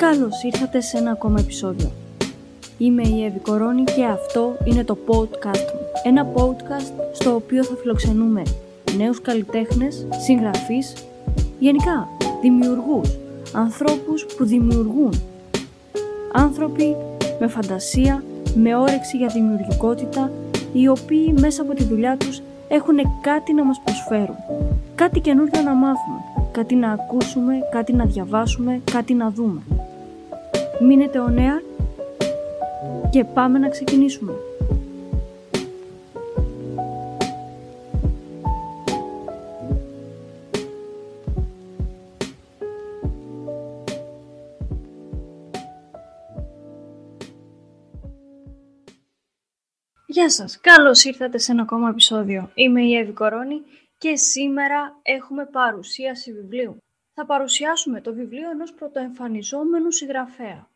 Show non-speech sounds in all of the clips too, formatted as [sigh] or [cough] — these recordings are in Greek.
Καλώς ήρθατε σε ένα ακόμα επεισόδιο. Είμαι η Εύη Κορώνη και αυτό είναι το podcast μου. Ένα podcast στο οποίο θα φιλοξενούμε νέους καλλιτέχνες, συγγραφείς, γενικά δημιουργούς, ανθρώπους που δημιουργούν. Άνθρωποι με φαντασία, με όρεξη για δημιουργικότητα, οι οποίοι μέσα από τη δουλειά τους έχουν κάτι να μας προσφέρουν. Κάτι καινούργιο να μάθουμε, κάτι να ακούσουμε, κάτι να διαβάσουμε, κάτι να δούμε. Μείνετε ο νέα και πάμε να ξεκινήσουμε. Γεια σας, καλώς ήρθατε σε ένα ακόμα επεισόδιο. Είμαι η Εύη Κορώνη και σήμερα έχουμε παρουσίαση βιβλίου. Θα παρουσιάσουμε το βιβλίο ενός πρωτοεμφανιζόμενου συγγραφέα.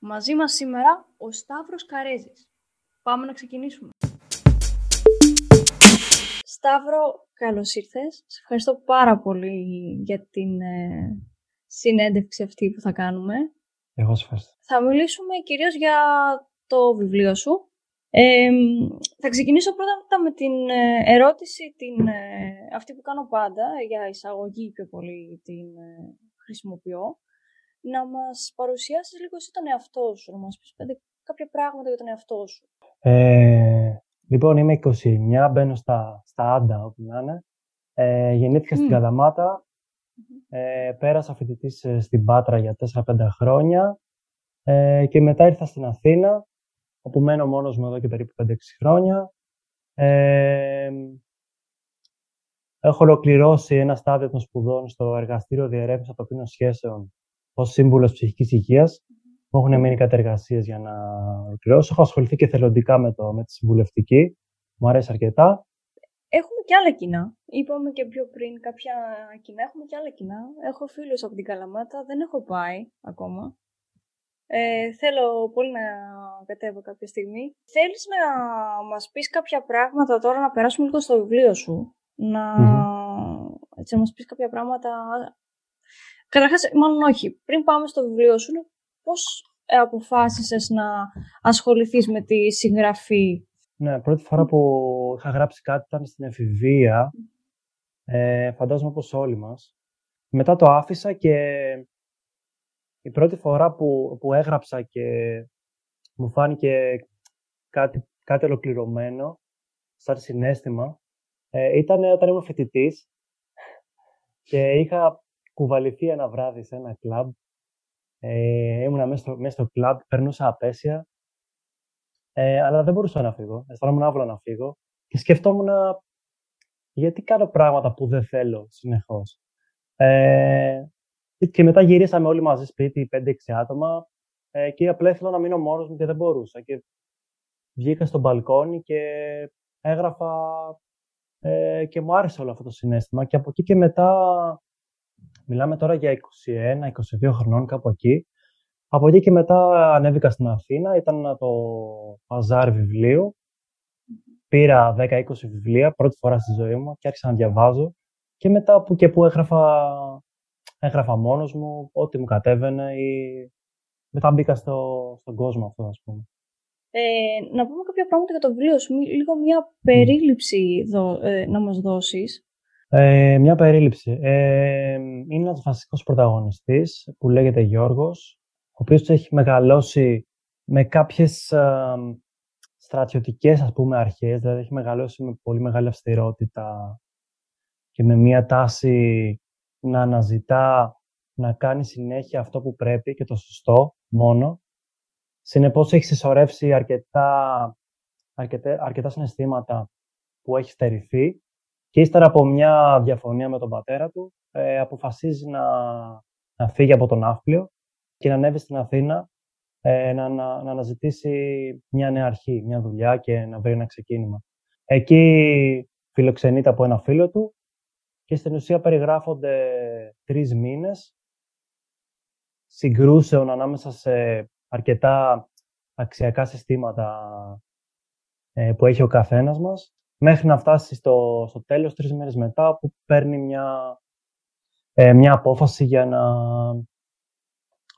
Μαζί μας σήμερα ο Σταύρος Καρέζης. Πάμε να ξεκινήσουμε. Σταύρο, καλώς ήρθες. Σε ευχαριστώ πάρα πολύ για την ε, συνέντευξη αυτή που θα κάνουμε. Εγώ σας ευχαριστώ. Θα μιλήσουμε κυρίως για το βιβλίο σου, θα ξεκινήσω πρώτα με την ε, ερώτηση την, ε, αυτή που κάνω πάντα, για εισαγωγή πιο πολύ την ε, χρησιμοποιώ. Να μας παρουσιάσεις λίγο εσύ τον εαυτό σου, να μας πεις πέντε, κάποια πράγματα για τον εαυτό σου. Ε, λοιπόν, είμαι 29, μπαίνω στα, στα Άντα, όπου να είναι. Ε, γεννήθηκα στην Καλαμάτα. Ε, πέρασα φοιτητής στην Πάτρα για 4-5 χρόνια. Ε, και μετά ήρθα στην Αθήνα όπου μένω μόνος μου εδώ και περίπου 5-6 χρόνια. Ε, έχω ολοκληρώσει ένα στάδιο των σπουδών στο Εργαστήριο Διερεύνησης Ανθρωπίνων Σχέσεων ως σύμβουλος ψυχικής υγείας. Μου έχουν μείνει κάτι εργασίες για να ολοκληρώσω. Έχω ασχοληθεί και θελοντικά με, το, με τη συμβουλευτική. Μου αρέσει αρκετά. Έχουμε και άλλα κοινά. Είπαμε και πιο πριν κάποια κοινά. Έχουμε και άλλα κοινά. Έχω φίλους από την Καλαμάτα. Δεν έχω πάει ακόμα. Ε, θέλω πολύ να κατέβω κάποια στιγμή. Θέλεις να μας πεις κάποια πράγματα τώρα, να περάσουμε λίγο στο βιβλίο σου. Να, έτσι, να μας πεις κάποια πράγματα... Καταρχάς, μάλλον όχι. Πριν πάμε στο βιβλίο σου, πώς αποφάσισες να ασχοληθείς με τη συγγραφή; Ναι, πρώτη φορά που είχα γράψει κάτι ήταν στην εφηβεία. Ε, φαντάζομαι όπως όλοι μας. Μετά το άφησα και η πρώτη φορά που, που έγραψα και μου φάνηκε κάτι, κάτι ολοκληρωμένο, σαν συνέστημα, ε, ήταν όταν ήμουν φοιτητής και είχα κουβαληθεί ένα βράδυ σε ένα κλαμπ. Ε, ήμουνα μέσα στο, μέσα στο κλαμπ, περνούσα απέσια, ε, αλλά δεν μπορούσα να φύγω. Αισθάνομαι άβολα να φύγω και σκεφτόμουν γιατί κάνω πράγματα που δεν θέλω συνεχώς. Ε, και μετά γυρίσαμε όλοι μαζί σπίτι, 5-6 άτομα. Ε, και απλά ήθελα να μείνω μόνος μου και δεν μπορούσα. Και βγήκα στο μπαλκόνι και έγραφα ε, και μου άρεσε όλο αυτό το συνέστημα. Και από εκεί και μετά, μιλάμε τώρα για 21-22 χρονών, κάπου εκεί. Από εκεί και μετά ανέβηκα στην Αθήνα, ήταν το παζάρ βιβλίου. Πήρα 10-20 βιβλία, πρώτη φορά στη ζωή μου και άρχισα να διαβάζω. Και μετά που και που έγραφα έγραφα μόνος μου, ό,τι μου κατέβαινε ή μετά μπήκα στο, στον κόσμο αυτό, ας πούμε. Ε, να πούμε κάποια πράγματα για το βιβλίο σου, λίγο μια περίληψη δω, ε, να μας δώσεις. Ε, μια περίληψη. Ε, είναι ένας βασικός πρωταγωνιστής που λέγεται Γιώργος, ο οποίος έχει μεγαλώσει με κάποιες ε, στρατιωτικές ας πούμε αρχές, δηλαδή έχει μεγαλώσει με πολύ μεγάλη αυστηρότητα και με μια τάση να αναζητά να κάνει συνέχεια αυτό που πρέπει και το σωστό μόνο. Συνεπώς έχει συσσωρεύσει αρκετά, αρκετά, αρκετά συναισθήματα που έχει στερηθεί και ύστερα από μια διαφωνία με τον πατέρα του ε, αποφασίζει να, να φύγει από τον Ναύπλιο και να ανέβει στην Αθήνα ε, να, να, να αναζητήσει μια νέα αρχή, μια δουλειά και να βρει ένα ξεκίνημα. Εκεί φιλοξενείται από ένα φίλο του και στην ουσία περιγράφονται τρεις μήνες συγκρούσεων ανάμεσα σε αρκετά αξιακά συστήματα ε, που έχει ο καθένας μας, μέχρι να φτάσει στο, στο τέλος τρεις μέρες μετά που παίρνει μια, ε, μια απόφαση για να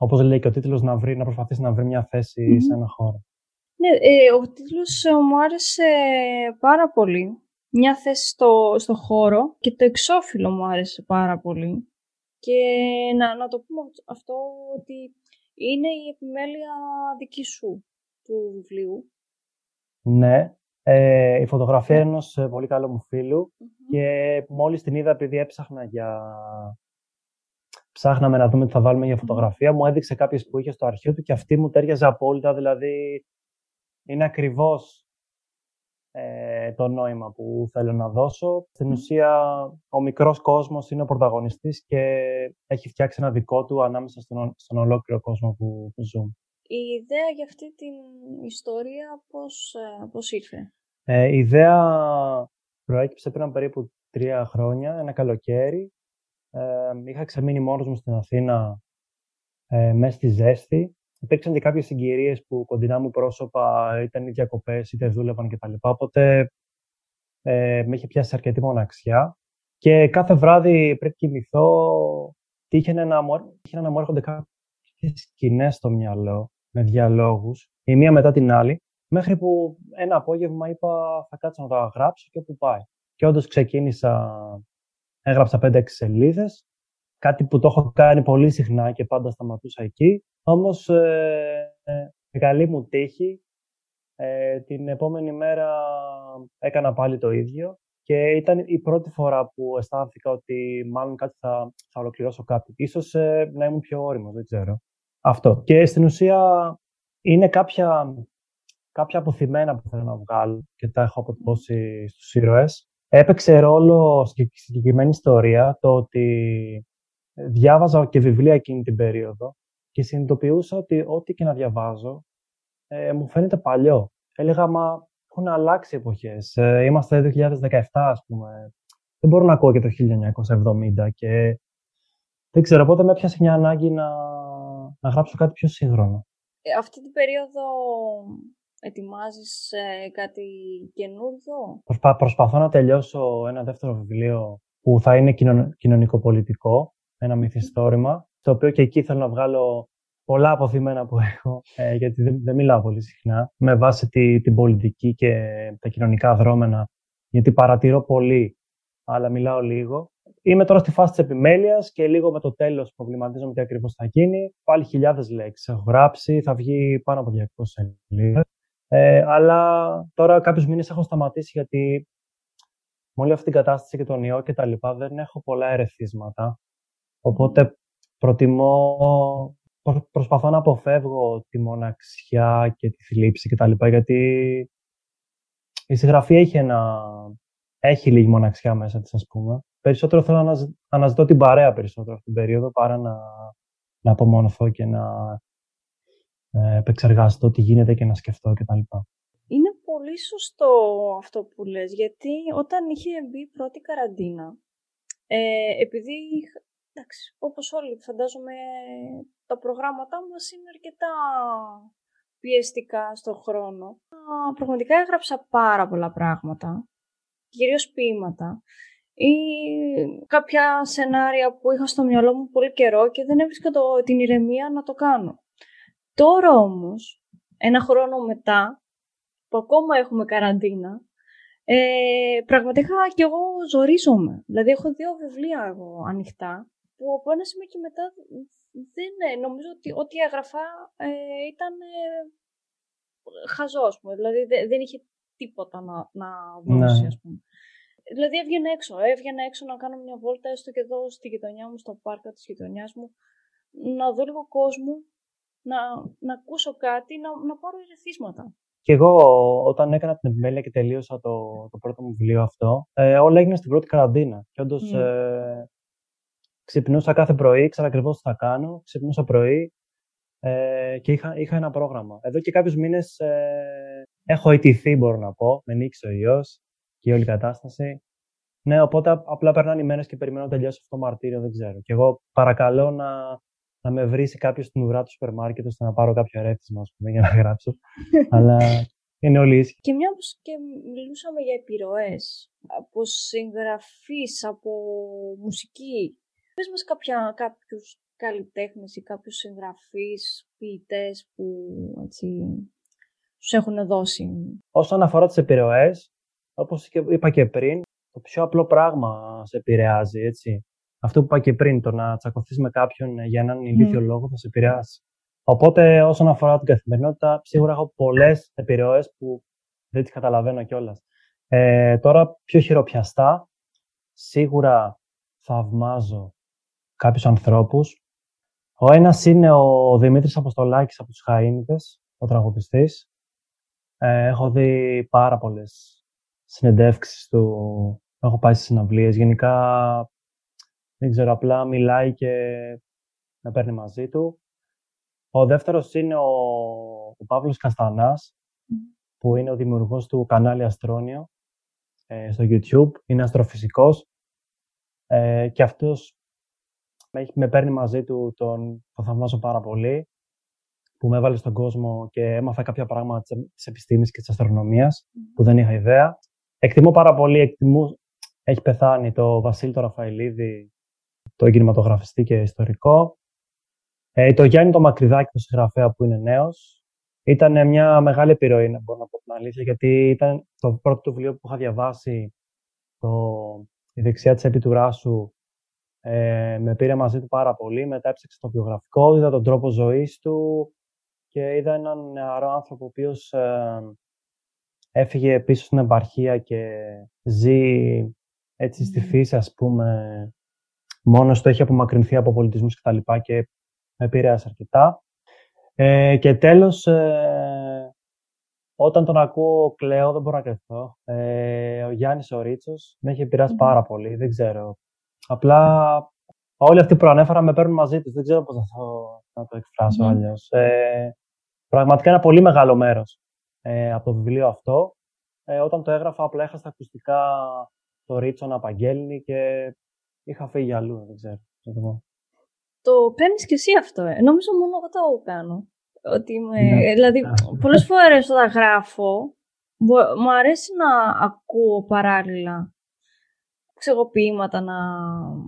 όπως λέει και ο τίτλος, να, βρει, να προσπαθήσει να βρει μια θέση σε ένα χώρο. Ναι, ε, ο τίτλος ε, μου άρεσε πάρα πολύ. Μια θέση στο, στο χώρο και το εξώφυλλο μου άρεσε πάρα πολύ. Και να, να το πούμε αυτό ότι είναι η επιμέλεια δική σου του βιβλίου. Ναι. Ε, η φωτογραφία είναι ενός ε, πολύ καλό μου φιλου και μόλις την είδα επειδή έψαχνα για... Ψάχναμε να δούμε τι θα βάλουμε για φωτογραφία. Μου έδειξε κάποιες που είχε στο αρχείο του και αυτή μου τέριαζε απόλυτα. Δηλαδή, είναι ακριβώς ε, το νόημα που θέλω να δώσω. Στην ουσία, ο μικρός κόσμος είναι ο πρωταγωνιστής και έχει φτιάξει ένα δικό του ανάμεσα στον, στον ολόκληρο κόσμο που, που ζούμε. Η ιδέα για αυτή την ιστορία πώς, ε, πώς ήρθε; Ε, η ιδέα προέκυψε πριν περίπου τρία χρόνια, ένα καλοκαίρι. Ε, είχα ξεμείνει μόνος μου στην Αθήνα ε, μέσα στη ζέστη υπήρξαν και κάποιες συγκυρίες που κοντινά μου πρόσωπα ήταν οι διακοπές, είτε δούλευαν κτλ. Οπότε ε, με είχε πιάσει αρκετή μοναξιά. Και κάθε βράδυ πριν κοιμηθώ, τύχαινε να μου, να μου έρχονται κάποιες σκηνές στο μυαλό με διαλόγους, η μία μετά την άλλη, μέχρι που ένα απόγευμα είπα θα κάτσω να τα γράψω και όπου πάει. Και όντως ξεκίνησα, έγραψα 5-6 σελίδες, κάτι που το έχω κάνει πολύ συχνά και πάντα σταματούσα εκεί. Όμως, ε, ε, καλή μου τύχη, ε, την επόμενη μέρα έκανα πάλι το ίδιο και ήταν η πρώτη φορά που αισθάνθηκα ότι μάλλον κάτι θα, θα ολοκληρώσω κάτι. Ίσως ε, να ήμουν πιο όριμος, δεν ξέρω. Αυτό. Και στην ουσία είναι κάποια, κάποια αποθυμένα που θέλω να βγάλω και τα έχω αποτυπώσει στους ήρωες. Έπαιξε ρόλο στη συγκεκριμένη ιστορία το ότι διάβαζα και βιβλία εκείνη την περίοδο και συνειδητοποιούσα ότι ό,τι και να διαβάζω ε, μου φαίνεται παλιό. Έλεγα, μα έχουν αλλάξει εποχές. Ε, είμαστε 2017, ας πούμε. Δεν μπορώ να ακούω και το 1970 και δεν ξέρω, οπότε με έπιασε μια ανάγκη να, να γράψω κάτι πιο σύγχρονο. Ε, αυτή την περίοδο ετοιμάζεις ε, κάτι καινούργιο; Προσπα, προσπαθώ να τελειώσω ένα δεύτερο βιβλίο που θα είναι κοινωνικοπολιτικό, ένα μυθιστόρημα, το οποίο και εκεί θέλω να βγάλω πολλά αποθυμένα που έχω, ε, γιατί δεν, δεν μιλάω πολύ συχνά, με βάση τη, την πολιτική και τα κοινωνικά δρόμενα, γιατί παρατηρώ πολύ, αλλά μιλάω λίγο. Είμαι τώρα στη φάση της επιμέλειας και λίγο με το τέλος προβληματίζομαι τι ακριβώς θα γίνει. Πάλι χιλιάδες λέξεις έχω γράψει, θα βγει πάνω από 200 σελίδες. Ε, αλλά τώρα κάποιους μήνες έχω σταματήσει γιατί με όλη αυτή την κατάσταση και τον ιό και τα λοιπά δεν έχω πολλά ερεθίσματα. Οπότε προτιμώ, προσπαθώ να αποφεύγω τη μοναξιά και τη θλίψη και τα λοιπά, γιατί η συγγραφή έχει, ένα, έχει λίγη μοναξιά μέσα της, ας πούμε. Περισσότερο θέλω να αναζητώ την παρέα περισσότερο αυτήν την περίοδο, παρά να, να απομονωθώ και να ε, επεξεργαστώ τι γίνεται και να σκεφτώ κτλ. Είναι πολύ σωστό αυτό που λες, γιατί όταν είχε μπει η πρώτη καραντίνα, ε, επειδή εντάξει, όπως όλοι φαντάζομαι τα προγράμματά μας είναι αρκετά πιεστικά στον χρόνο. Πραγματικά έγραψα πάρα πολλά πράγματα, κυρίως ποίηματα ή κάποια σενάρια που είχα στο μυαλό μου πολύ καιρό και δεν έβρισκα το, την ηρεμία να το κάνω. Τώρα όμως, ένα χρόνο μετά, που ακόμα έχουμε καραντίνα, ε, πραγματικά κι εγώ ζορίζομαι. Δηλαδή έχω δύο βιβλία εγώ ανοιχτά που από ένα σημείο και μετά δεν ε, νομίζω ότι ό,τι έγραφα ε, ήταν ε, χαζό, ας πούμε. Δηλαδή δεν είχε τίποτα να, να δώσει, ναι. ας πούμε. Δηλαδή έβγαινα έξω, έβγαινα έξω να κάνω μια βόλτα έστω και εδώ στη γειτονιά μου, στο πάρκο της γειτονιάς μου, να δω λίγο κόσμο, να, να ακούσω κάτι, να, να πάρω ερεθίσματα. Και εγώ όταν έκανα την επιμέλεια και τελείωσα το, το πρώτο μου βιβλίο αυτό, ε, όλα έγιναν στην πρώτη καραντίνα. Και όντως mm. ε, Ξυπνούσα κάθε πρωί, ξέρω ακριβώς τι θα κάνω. Ξυπνούσα πρωί ε, και είχα, είχα ένα πρόγραμμα. Εδώ και κάποιους μήνες ε, έχω ιτηθεί, μπορώ να πω. Με νίξει ο ιό και η όλη κατάσταση. Ναι, οπότε απλά περνάνε οι μέρες και περιμένω να τελειώσει αυτό το μαρτύριο, δεν ξέρω. Και εγώ παρακαλώ να, να με βρει κάποιο στην ουρά του σούπερ μάρκετ ώστε να πάρω κάποιο ερέθισμα, πούμε, για να γράψω. [laughs] Αλλά είναι όλοι ίσχυοι. Και μια που και μιλούσαμε για επιρροές από συγγραφείς, από μουσική, πες μας κάποια, κάποιους καλλιτέχνες ή κάποιους συγγραφείς, ποιητές που έτσι, τους έχουν δώσει. Όσον αφορά τις επιρροές, όπως είπα και πριν, το πιο απλό πράγμα σε επηρεάζει, έτσι. Αυτό που είπα και πριν, το να τσακωθείς με κάποιον για έναν ηλίθιο λόγο θα σε επηρεάσει. Οπότε, όσον αφορά την καθημερινότητα, σίγουρα έχω πολλές επιρροές που δεν τις καταλαβαίνω κιόλας. Ε, τώρα, πιο χειροπιαστά, σίγουρα θαυμάζω κάποιους ανθρώπους. Ο ένας είναι ο Δημήτρης Αποστολάκης από τους Χαΐνιδες, ο τραγουδιστής. Ε, έχω δει πάρα πολλές συνεντεύξεις του, έχω πάει στις συναυλίες. Γενικά, δεν ξέρω, απλά μιλάει και με παίρνει μαζί του. Ο δεύτερος είναι ο, ο Παύλος Καστανάς, που είναι ο δημιουργός του κανάλι Αστρόνιο ε, στο YouTube. Είναι αστροφυσικός ε, και αυτός με, με παίρνει μαζί του, τον, τον θαυμάζω πάρα πολύ, που με έβαλε στον κόσμο και έμαθα κάποια πράγματα της επιστήμης και της αστρονομίας που δεν είχα ιδέα. Εκτιμώ πάρα πολύ, εκτιμώ, έχει πεθάνει το Βασίλη το Ραφαηλίδη, το κινηματογραφιστή και ιστορικό. Ε, το Γιάννη το Μακριδάκη, το συγγραφέα που είναι νέος. Ήταν μια μεγάλη επιρροή, να μπορώ να πω την αλήθεια, γιατί ήταν το πρώτο του βιβλίο που είχα διαβάσει, το «Η δεξιά της επιτουρά σου», ε, με πήρε μαζί του πάρα πολύ. Μετά έψαξε το βιογραφικό, είδα τον τρόπο ζωής του και είδα έναν νεαρό άνθρωπο ο οποίος ε, έφυγε πίσω στην επαρχία και ζει έτσι στη φύση, ας πούμε, μόνος του έχει απομακρυνθεί από πολιτισμούς και τα λοιπά και με επηρέασε αρκετά. Ε, και τέλος, ε, όταν τον ακούω κλαίω, δεν μπορώ να κρυφθώ. Ε, ο Γιάννης ο Ρίτσος με έχει πάρα πολύ, δεν ξέρω. Απλά όλοι αυτοί που προανέφερα με παίρνουν μαζί τους, δεν ξέρω πώς θα, να το εκφράσω mm. αλλιώς. Ε, πραγματικά ένα πολύ μεγάλο μέρος ε, από το βιβλίο αυτό. Ε, όταν το έγραφα, απλά είχα στα ακουστικά το Ρίτσο να απαγγέλνει και είχα φύγει αλλού, δεν ξέρω. Το, το παίρνεις και εσύ αυτό, ε. Νομίζω μόνο εγώ το κάνω. Ότι είμαι... Ναι. Δηλαδή, πολλές φορές όταν γράφω, μου αρέσει να ακούω παράλληλα ξέρω ποίηματα, να,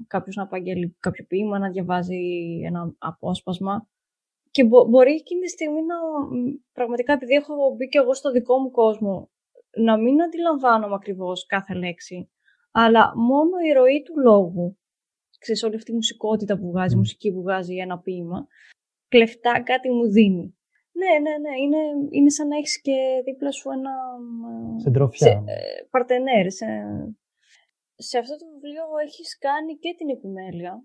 κάποιος να απαγγέλει κάποιο ποίημα, να διαβάζει ένα απόσπασμα. Και μπο, μπορεί εκείνη τη στιγμή να, πραγματικά επειδή έχω μπει και εγώ στο δικό μου κόσμο, να μην αντιλαμβάνομαι ακριβώς κάθε λέξη, αλλά μόνο η ροή του λόγου, ξέρεις όλη αυτή η μουσικότητα που βγάζει, η μουσική που βγάζει ένα ποίημα, κλεφτά κάτι μου δίνει. Ναι, ναι, ναι. Είναι, είναι σαν να έχεις και δίπλα σου ένα. Συντροφιά. Σε, ε, παρτενέρ. Σε, σε αυτό το βιβλίο έχεις κάνει και την επιμέλεια.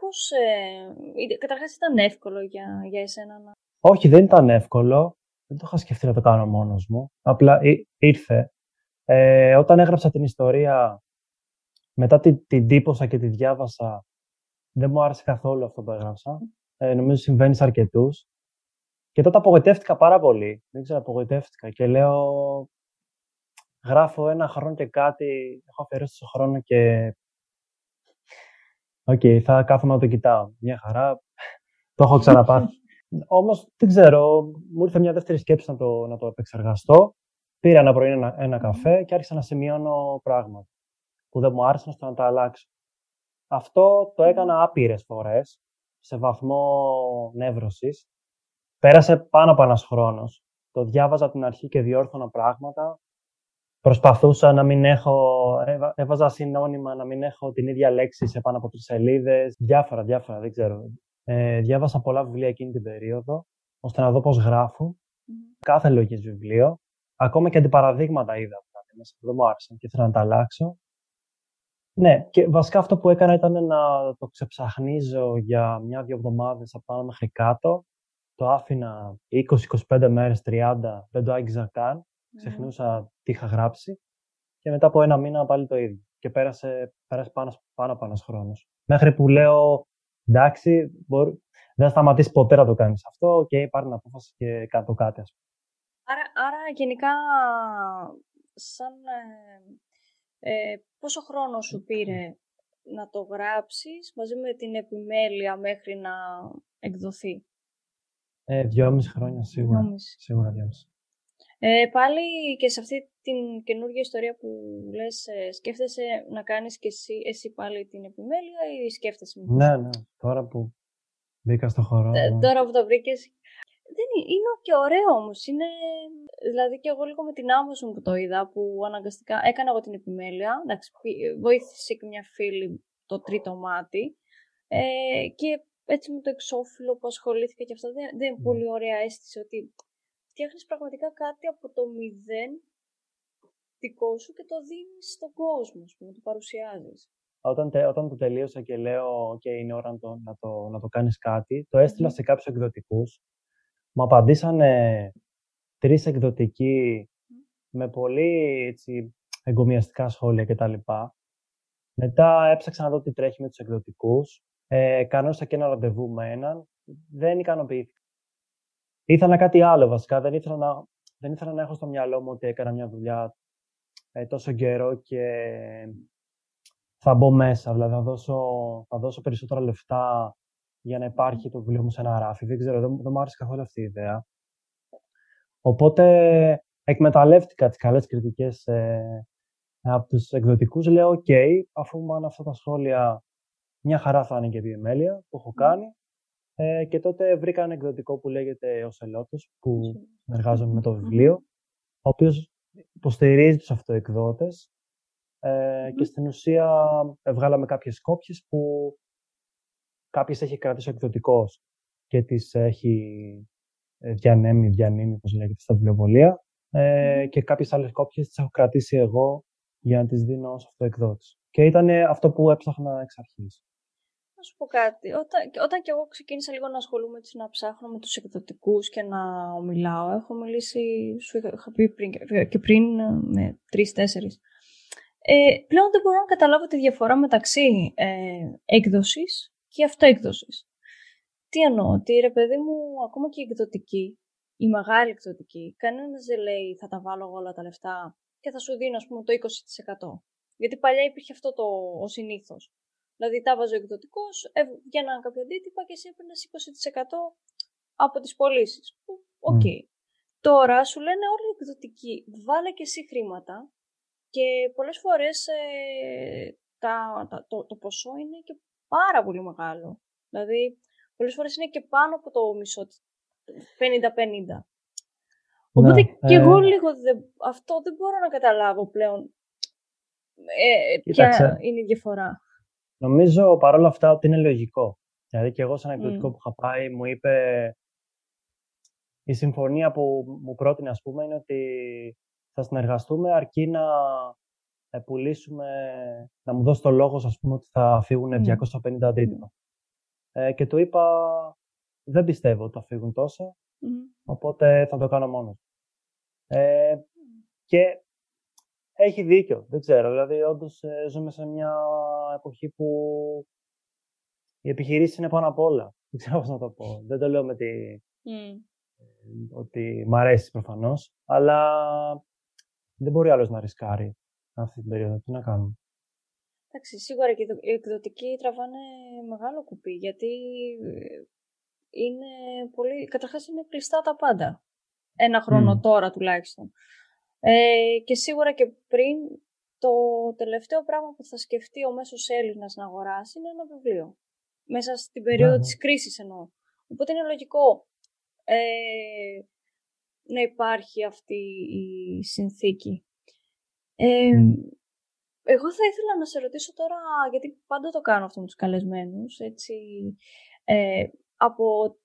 Πώς, ε, καταρχάς ήταν εύκολο για, για εσένα να... Όχι, δεν ήταν εύκολο. Δεν το είχα σκεφτεί να το κάνω μόνος μου. Απλά ήρθε. Ε, όταν έγραψα την ιστορία, μετά την, την τύπωσα και τη διάβασα, δεν μου άρεσε καθόλου αυτό που έγραψα. Ε, νομίζω συμβαίνει σε αρκετούς. Και τότε απογοητεύτηκα πάρα πολύ. Δεν ξέρω, απογοητεύτηκα. Και λέω, γράφω ένα χρόνο και κάτι, έχω αφιερώσει το χρόνο και OK, okay, θα κάθομαι να το κοιτάω. Μια χαρά. το έχω ξαναπάθει. [laughs] Όμως δεν ξέρω, μου ήρθε μια δεύτερη σκέψη να το, να το επεξεργαστώ. Πήρα ένα πρωί ένα, ένα καφέ και άρχισα να σημειώνω πράγματα που δεν μου άρεσαν στο να τα αλλάξω. Αυτό το έκανα άπειρες φορές σε βαθμό νεύρωσης. Πέρασε πάνω από ένας χρόνος. Το διάβαζα από την αρχή και διόρθωνα πράγματα προσπαθούσα να μην έχω, έβαζα συνώνυμα, να μην έχω την ίδια λέξη σε πάνω από τρεις σελίδες. Διάφορα, διάφορα, δεν ξέρω. Ε, διάβασα πολλά βιβλία εκείνη την περίοδο, ώστε να δω πώς γράφω. Κάθε λογική βιβλίο. Ακόμα και αντιπαραδείγματα είδα μέσα που δεν μου άρεσαν και ήθελα να τα αλλάξω. Ναι, και βασικά αυτό που έκανα ήταν να το ξεψαχνίζω για μια-δύο εβδομάδες από πάνω μέχρι κάτω. Το άφηνα 20-25 μέρες, 30, δεν το άγγιζα καν ξεχνούσα τι είχα γράψει και μετά από ένα μήνα πάλι το ίδιο. Και πέρασε, πέρασε πάνω, πάνω από ένας χρόνος. Μέχρι που λέω, εντάξει, μπορεί, δεν θα σταματήσει ποτέ να το κάνεις αυτό και πάρει την απόφαση και κάτω κάτι, ας πούμε. Άρα, άρα γενικά, σαν, ε, ε, πόσο χρόνο σου πήρε να το γράψεις μαζί με την επιμέλεια μέχρι να εκδοθεί; Ε, δυόμιση χρόνια σίγουρα. Σίγουρα δυόμιση. Ε, πάλι και σε αυτή την καινούργια ιστορία που λες, ε, σκέφτεσαι να κάνεις και εσύ, εσύ πάλι την επιμέλεια ή σκέφτεσαι Ναι, ναι. Τώρα που Μπήκα στο χώρο. Ε, ναι. Τώρα που το βρήκες. Δεν είναι, είναι και ωραίο όμως. Είναι. Δηλαδή και εγώ λίγο με την Amazon που το είδα, που αναγκαστικά έκανα εγώ την επιμέλεια. Εντάξει, πη- βοήθησε και μια φίλη το τρίτο μάτι. Ε, και έτσι με το εξώφυλλο που ασχολήθηκα και αυτά, δεν, δεν είναι Ναι. πολύ ωραία αίσθηση ότι φτιάχνεις πραγματικά κάτι από το μηδέν δικό σου και το δίνεις στον κόσμο, ας πούμε, το παρουσιάζεις. Όταν, τε- όταν το τελείωσα και λέω «ΟΚ, είναι ώρα να το, να το, να το κάνεις κάτι», το έστειλα Μμμ. σε κάποιους εκδοτικούς. Μου απαντήσανε τρεις εκδοτικοί με πολύ έτσι, εγκομιαστικά σχόλια κτλ. Μετά έψαξα να δω τι τρέχει με τους εκδοτικούς. Ε, κανόσα και ένα ραντεβού με έναν. Δεν ικανοποιήθηκα. Ήθελα κάτι άλλο βασικά. Δεν ήθελα να, δεν ήθελα να έχω στο μυαλό μου ότι έκανα μια δουλειά ε, τόσο καιρό και θα μπω μέσα. Δηλαδή θα δώσω, θα δώσω περισσότερα λεφτά για να υπάρχει το βιβλίο μου σε ένα ράφι. Δεν ξέρω, δεν, δεν μου άρεσε καθόλου αυτή η ιδέα. Οπότε εκμεταλλεύτηκα τις καλές κριτικές ε, από τους εκδοτικούς. Λέω, οκ, αφού μου 'πανε αυτά τα σχόλια, μια χαρά θα είναι και η επιμέλεια που έχω κάνει. Ε, και τότε βρήκα ένα εκδοτικό που λέγεται «Ο Σελότος», που συνεργάζομαι με το βιβλίο, ο οποίος υποστηρίζει τους αυτοεκδότες ε, Μμμ. και στην ουσία ε, βγάλαμε κάποιες κόπιες που κάποιες έχει κρατήσει ο εκδοτικός και τις έχει ε, διανέμει, διανύμει, όπως λέγεται, στα βιβλιοπωλεία ε, Μμμ. και κάποιες άλλες κόπιες τις έχω κρατήσει εγώ για να τις δίνω ως αυτοεκδότης. Και ήταν αυτό που έψαχνα εξ αρχής. Να σου πω κάτι. Όταν, και- όταν και εγώ ξεκίνησα λίγο να ασχολούμαι έτσι, να ψάχνω με τους εκδοτικούς και να μιλάω, έχω μιλήσει, σου είχα, είχα πει πριν, και πριν ε, με τρεις-τέσσερις. Ε, πλέον δεν μπορώ να καταλάβω τη διαφορά μεταξύ ε, έκδοσης και αυτοέκδοσης. Τι εννοώ, ότι ρε παιδί μου, ακόμα και η εκδοτική, η μεγάλη εκδοτική, κανένας δεν λέει θα τα βάλω εγώ όλα τα λεφτά και θα σου δίνω ας πούμε το 20%. Γιατί παλιά υπήρχε αυτό το ο συνήθως. Δηλαδή τα βάζω εκδοτικό, βγαίναν κάποια αντίτυπα και εσύ έπαιρνες 20% από τις πωλήσεις. Οκ. Τώρα σου λένε όλοι οι εκδοτικοί, βάλε και εσύ χρήματα και πολλές φορές ε, τα, τα, το, το ποσό είναι και πάρα πολύ μεγάλο. Δηλαδή, πολλές φορές είναι και πάνω από το μισό, 50-50. Οπότε Ναι, και ε, εγώ λίγο δεν- αυτό δεν μπορώ να καταλάβω πλέον ε, ποια Κοίταξε. είναι η διαφορά. Νομίζω παρόλα αυτά ότι είναι λογικό. Δηλαδή και εγώ σε ένα εκδοτικό Μμ. που είχα πάει μου είπε η συμφωνία που μου πρότεινε ας πούμε είναι ότι θα συνεργαστούμε αρκεί να ε, πουλήσουμε, να μου δώσει το λόγος ας πούμε ότι θα φύγουν Μμ. 250 αντίτυπα. Ε, και του είπα δεν πιστεύω ότι θα φύγουν τόσα, Μμμ. οπότε θα το κάνω μόνος. μου». Ε, και έχει δίκιο, δεν ξέρω. Δηλαδή, όντως ζούμε σε μια εποχή που οι επιχειρήσεις είναι πάνω απ' όλα. [laughs] Δεν ξέρω πώς να το πω. Δεν το λέω με τη... Μμ. ότι μ' αρέσει προφανώς, αλλά δεν μπορεί άλλος να ρισκάρει αυτή την περίοδο. Τι να κάνουμε. Εντάξει, σίγουρα και οι εκδοτικοί τραβάνε μεγάλο κουπί, γιατί ε, είναι πολύ... Καταρχάς είναι κλειστά τα πάντα. Ένα χρόνο Μμ. τώρα τουλάχιστον. Ε, και σίγουρα και πριν, το τελευταίο πράγμα που θα σκεφτεί ο μέσος Έλληνας να αγοράσει είναι ένα βιβλίο. Μέσα στην περίοδο ναι. της κρίσης εννοώ. Οπότε είναι λογικό ε, να υπάρχει αυτή η συνθήκη. Ε, Μμ. εγώ θα ήθελα να σε ρωτήσω τώρα, γιατί πάντα το κάνω αυτό με τους καλεσμένους, έτσι, ε, από,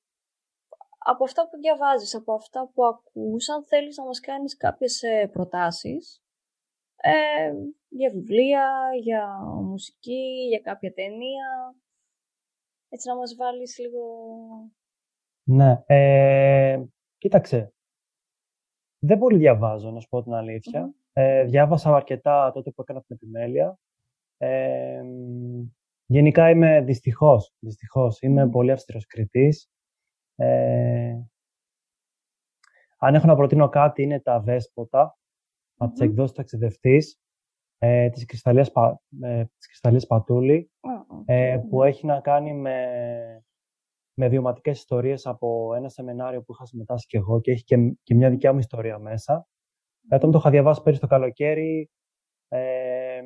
από αυτά που διαβάζεις, από αυτά που ακούς, αν θέλεις να μας κάνεις κάποιες ε, προτάσεις ε, για βιβλία, για μουσική, για κάποια ταινία, έτσι να μας βάλεις λίγο... Ναι. Ε, κοίταξε. Δεν πολύ διαβάζω, να σου πω την αλήθεια. Μμμ. Ε, διάβασα αρκετά τότε που έκανα την επιμέλεια. Ε, μ, γενικά είμαι δυστυχώς, δυστυχώς. Είμαι Μμ. πολύ αυστηρός κριτής. Ε, αν έχω να προτείνω κάτι είναι τα Αδέσποτα από τις Μμμ. εκδόσεις ταξιδευτής ε, της, Κρυσταλλίας, Πα- ε, της Κρυσταλλίας Πατούλη Α, οκ, ε, ναι. που έχει να κάνει με, με βιωματικές ιστορίες από ένα σεμινάριο που είχα συμμετάσχει και εγώ και έχει και, και μια δικιά μου ιστορία μέσα. Όταν το είχα διαβάσει πέρυσι το καλοκαίρι, ε,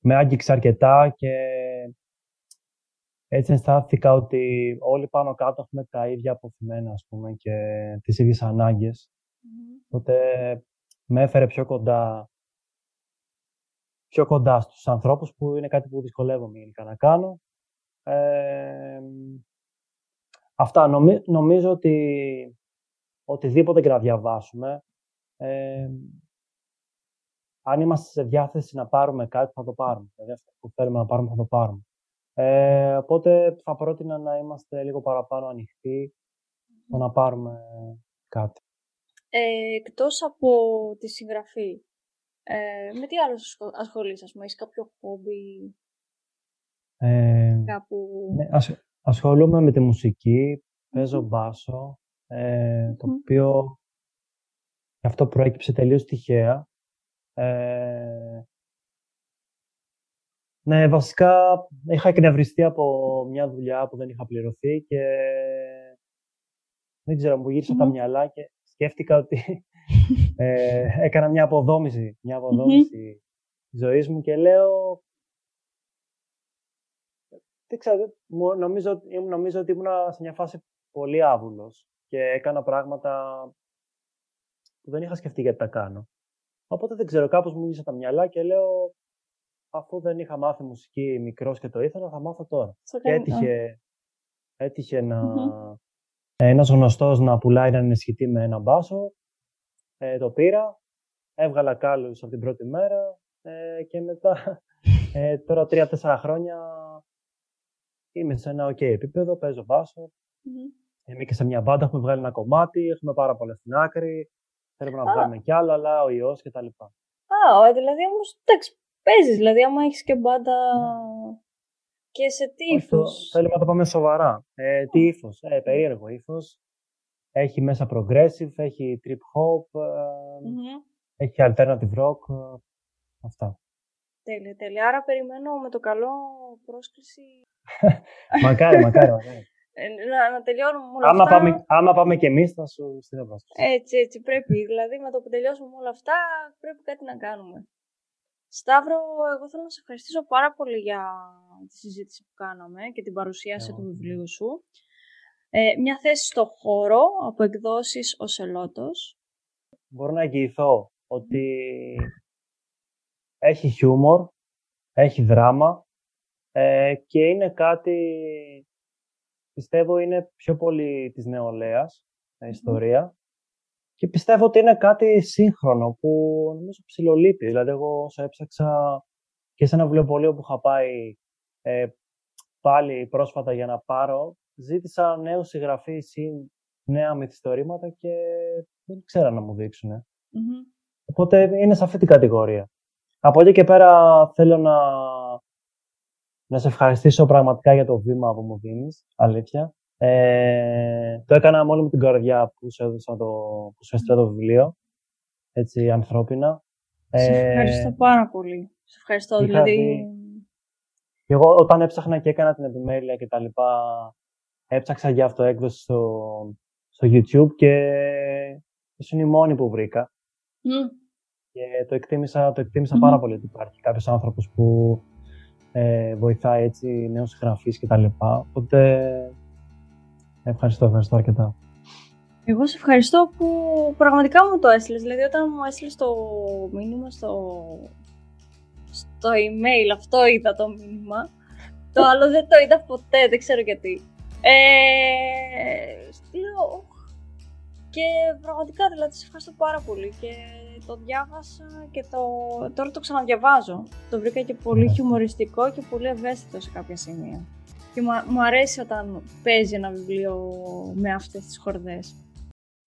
με άγγιξε αρκετά και έτσι αισθάνθηκα ότι όλοι πάνω κάτω έχουμε τα ίδια αποθυμένα, ας πούμε, και τις ίδιες ανάγκες. Οπότε με έφερε πιο κοντά, πιο κοντά στους ανθρώπους που είναι κάτι που δυσκολεύομαι γενικά να κάνω. Ε, αυτά. νομίζω ότι οτιδήποτε και να διαβάσουμε, ε, αν είμαστε σε διάθεση να πάρουμε κάτι, θα το πάρουμε. Δηλαδή αυτό που θέλουμε να πάρουμε, θα το πάρουμε. Ε, οπότε θα πρότεινα να είμαστε λίγο παραπάνω ανοιχτοί στο να πάρουμε κάτι. Ε, εκτός από τη συγγραφή, ε, με τι άλλο ασχολείσαι, ας πούμε, έχεις κάποιο χόμπι, ε, κάπου... Ναι, ασχολούμαι με τη μουσική, παίζω μπάσο, ε, το οποίο αυτό προέκυψε τελείως τυχαία. Ε, ναι, βασικά είχα εκνευριστεί από μια δουλειά που δεν είχα πληρωθεί και δεν ξέρω, μου γύρισα τα μυαλά και σκέφτηκα ότι [laughs] ε, έκανα μια αποδόμηση, μια αποδόμηση ζωής μου και λέω δεν ξέρω, νομίζω, νομίζω ότι ήμουν σε μια φάση πολύ άβουλος και έκανα πράγματα που δεν είχα σκεφτεί γιατί τα κάνω. Οπότε δεν ξέρω, κάπως μου γύρισα τα μυαλά και λέω αφού δεν είχα μάθει μουσική μικρός και το ήθελα, θα μάθω τώρα. Και έτυχε, έτυχε να... Mm-hmm. Ένας γνωστός να πουλάει έναν ενισχυτή με ένα μπάσο. Ε, το πήρα, έβγαλα κάλους από την πρώτη μέρα ε, και μετά, ε, τώρα τρία-τέσσερα χρόνια, είμαι σε ένα ok επίπεδο, παίζω μπάσο. Mm-hmm. Είμαι και σε μια μπάντα, έχουμε βγάλει ένα κομμάτι, έχουμε πάρα πολλά στην άκρη. Θέλουμε να βγάλουμε κι άλλο, αλλά ο ιός και τα λοιπά. Α, δηλαδή όμως, εντάξει, παίζεις, δηλαδή άμα έχεις και μπάντα και σε τι ύφο. Θέλουμε να το πάμε σοβαρά. Ε, τι ύφο, ε, περίεργο ύφος. Έχει μέσα progressive, έχει trip hop, ε, έχει alternative rock, ε, αυτά. Τέλεια, τέλεια. Άρα περιμένω με το καλό πρόσκληση. [laughs] μακάρι, μακάρι, [laughs] μακάρι. Ε, να, να τελειώνουμε όλα άμα αυτά. Πάμε, άμα πάμε και εμείς θα σου στείλω πρόσκληση. Έτσι, έτσι πρέπει. Δηλαδή με το που τελειώσουμε όλα αυτά πρέπει κάτι να κάνουμε. Σταύρο, εγώ θέλω να σε ευχαριστήσω πάρα πολύ για τη συζήτηση που κάναμε και την παρουσίαση του βιβλίου σου. Ε, μια θέση στο χώρο από εκδόσεις ο Σελότος. Μπορώ να εγγυηθώ ότι έχει χιούμορ, έχει δράμα ε, και είναι κάτι, πιστεύω είναι πιο πολύ της νεολαίας, ιστορία και πιστεύω ότι είναι κάτι σύγχρονο που νομίζω ψηλολείπει. Δηλαδή, εγώ όσο έψαξα και σε ένα βιβλιοπωλείο που είχα πάει ε, πάλι πρόσφατα για να πάρω, ζήτησα νέους συγγραφείς ή νέα μυθιστορήματα και δεν ξέρα να μου δείξουν. Mm-hmm. Οπότε είναι σε αυτή την κατηγορία. Από εκεί και πέρα θέλω να, να σε ευχαριστήσω πραγματικά για το βήμα που μου δίνεις, αλήθεια. Ε, το έκανα μόνο με την καρδιά που σου έδωσα το, που σου το βιβλίο, έτσι ανθρώπινα. Σε ε, ευχαριστώ πάρα πολύ. Σε ευχαριστώ, δηλαδή... Και εγώ όταν έψαχνα και έκανα την επιμέλεια και τα λοιπά, έψαξα για αυτό έκδοση στο, στο YouTube και ήσουν η μόνη που βρήκα. Mm. Και το εκτίμησα, το εκτίμησα mm. πάρα πολύ ότι υπάρχει κάποιος άνθρωπος που ε, βοηθάει έτσι νέους συγγραφείς και τα λοιπά. Οπότε Ευχαριστώ, ευχαριστώ αρκετά. Εγώ σε ευχαριστώ που πραγματικά μου το έστειλες. Δηλαδή, όταν μου έστειλες το μήνυμα στο, στο email, αυτό είδα το μήνυμα. Το άλλο δεν το είδα ποτέ, δεν ξέρω γιατί. Ε, λέω, και πραγματικά δηλαδή σε ευχαριστώ πάρα πολύ και το διάβασα και το, τώρα το ξαναδιαβάζω. Το βρήκα και πολύ ναι. χιουμοριστικό και πολύ ευαίσθητο σε κάποια σημεία. Και μου αρέσει όταν παίζει ένα βιβλίο με αυτές τις χορδές.